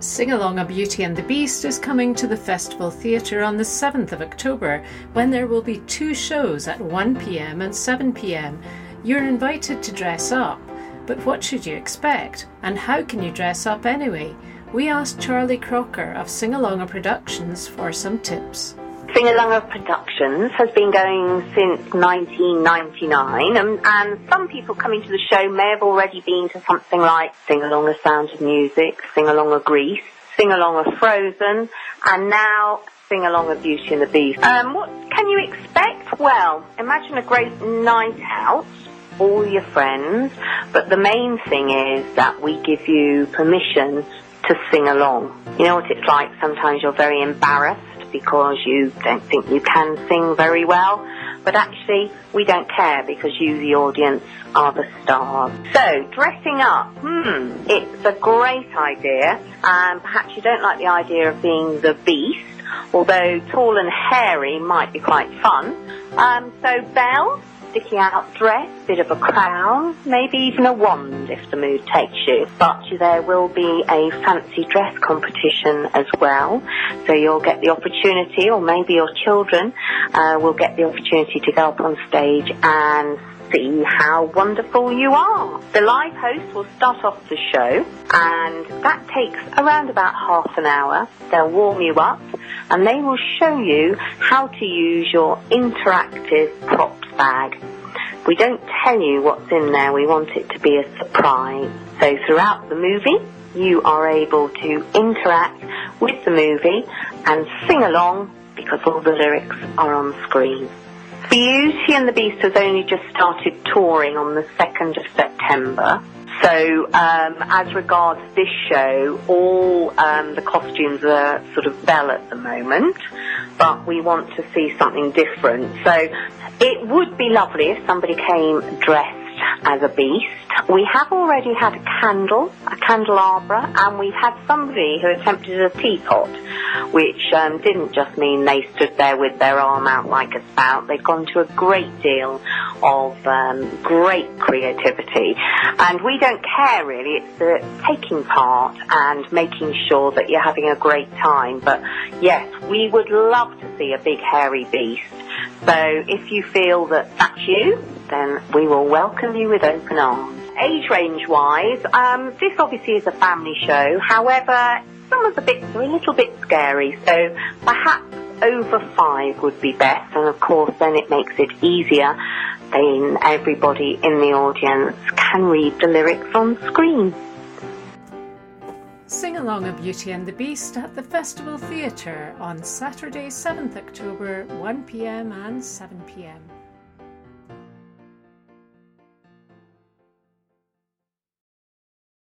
Singalonga Beauty and the Beast is coming to the Festival Theatre on the 7th of October when there will be two shows at 1pm and 7pm. You're invited to dress up, but what should you expect? And how can you dress up anyway? We asked Charlie Crocker of Singalonga Productions for some tips. Singalonga Productions has been going since 1999, and, and, some people coming to the show may have already been to something like Singalonga Sound of Music, Singalonga Grease, Singalonga Frozen, and now Singalonga Beauty and the Beast. Um, what can you expect? Well, imagine a great night out all your friends, but the main thing is that we give you permission to sing along. You know what it's like? Sometimes you're very embarrassed because you don't think you can sing very well. But actually, we don't care because you, the audience, are the stars. So, dressing up, hmm, it's a great idea. And perhaps you don't like the idea of being the beast, although tall and hairy might be quite fun. Um, so, Belle, sticky out dress, bit of a crown, maybe even a wand if the mood takes you. But there will be a fancy dress competition as well, so you'll get the opportunity, or maybe your children uh, will get the opportunity to go up on stage and see how wonderful you are. The live host will start off the show and that takes around about half an hour. They'll warm you up and they will show you how to use your interactive props bag. We don't tell you what's in there, we want it to be a surprise. So throughout the movie, you are able to interact with the movie and sing along because all the lyrics are on screen. Beauty and the Beast has only just started touring on the 2nd of September. So, um, as regards this show, all um, the costumes are sort of Belle at the moment, but we want to see something different. So, it would be lovely if somebody came dressed as a beast. We have already had a candle, a candelabra, and we've had somebody who attempted a teapot, which um, didn't just mean they stood there with their arm out like a spout. They've gone to a great deal of um, great creativity, and we don't care really. It's the taking part and making sure that you're having a great time. But yes, we would love to see a big hairy beast. So if you feel that that's you, then we will welcome you with open arms. Age range wise, um, this obviously is a family show. However, some of the bits are a little bit scary, so perhaps over five would be best. And of course, then it makes it easier. Then everybody in the audience can read the lyrics on screen. Singalonga Beauty and the Beast at the Festival Theatre on Saturday, 7th October, 1pm and 7pm.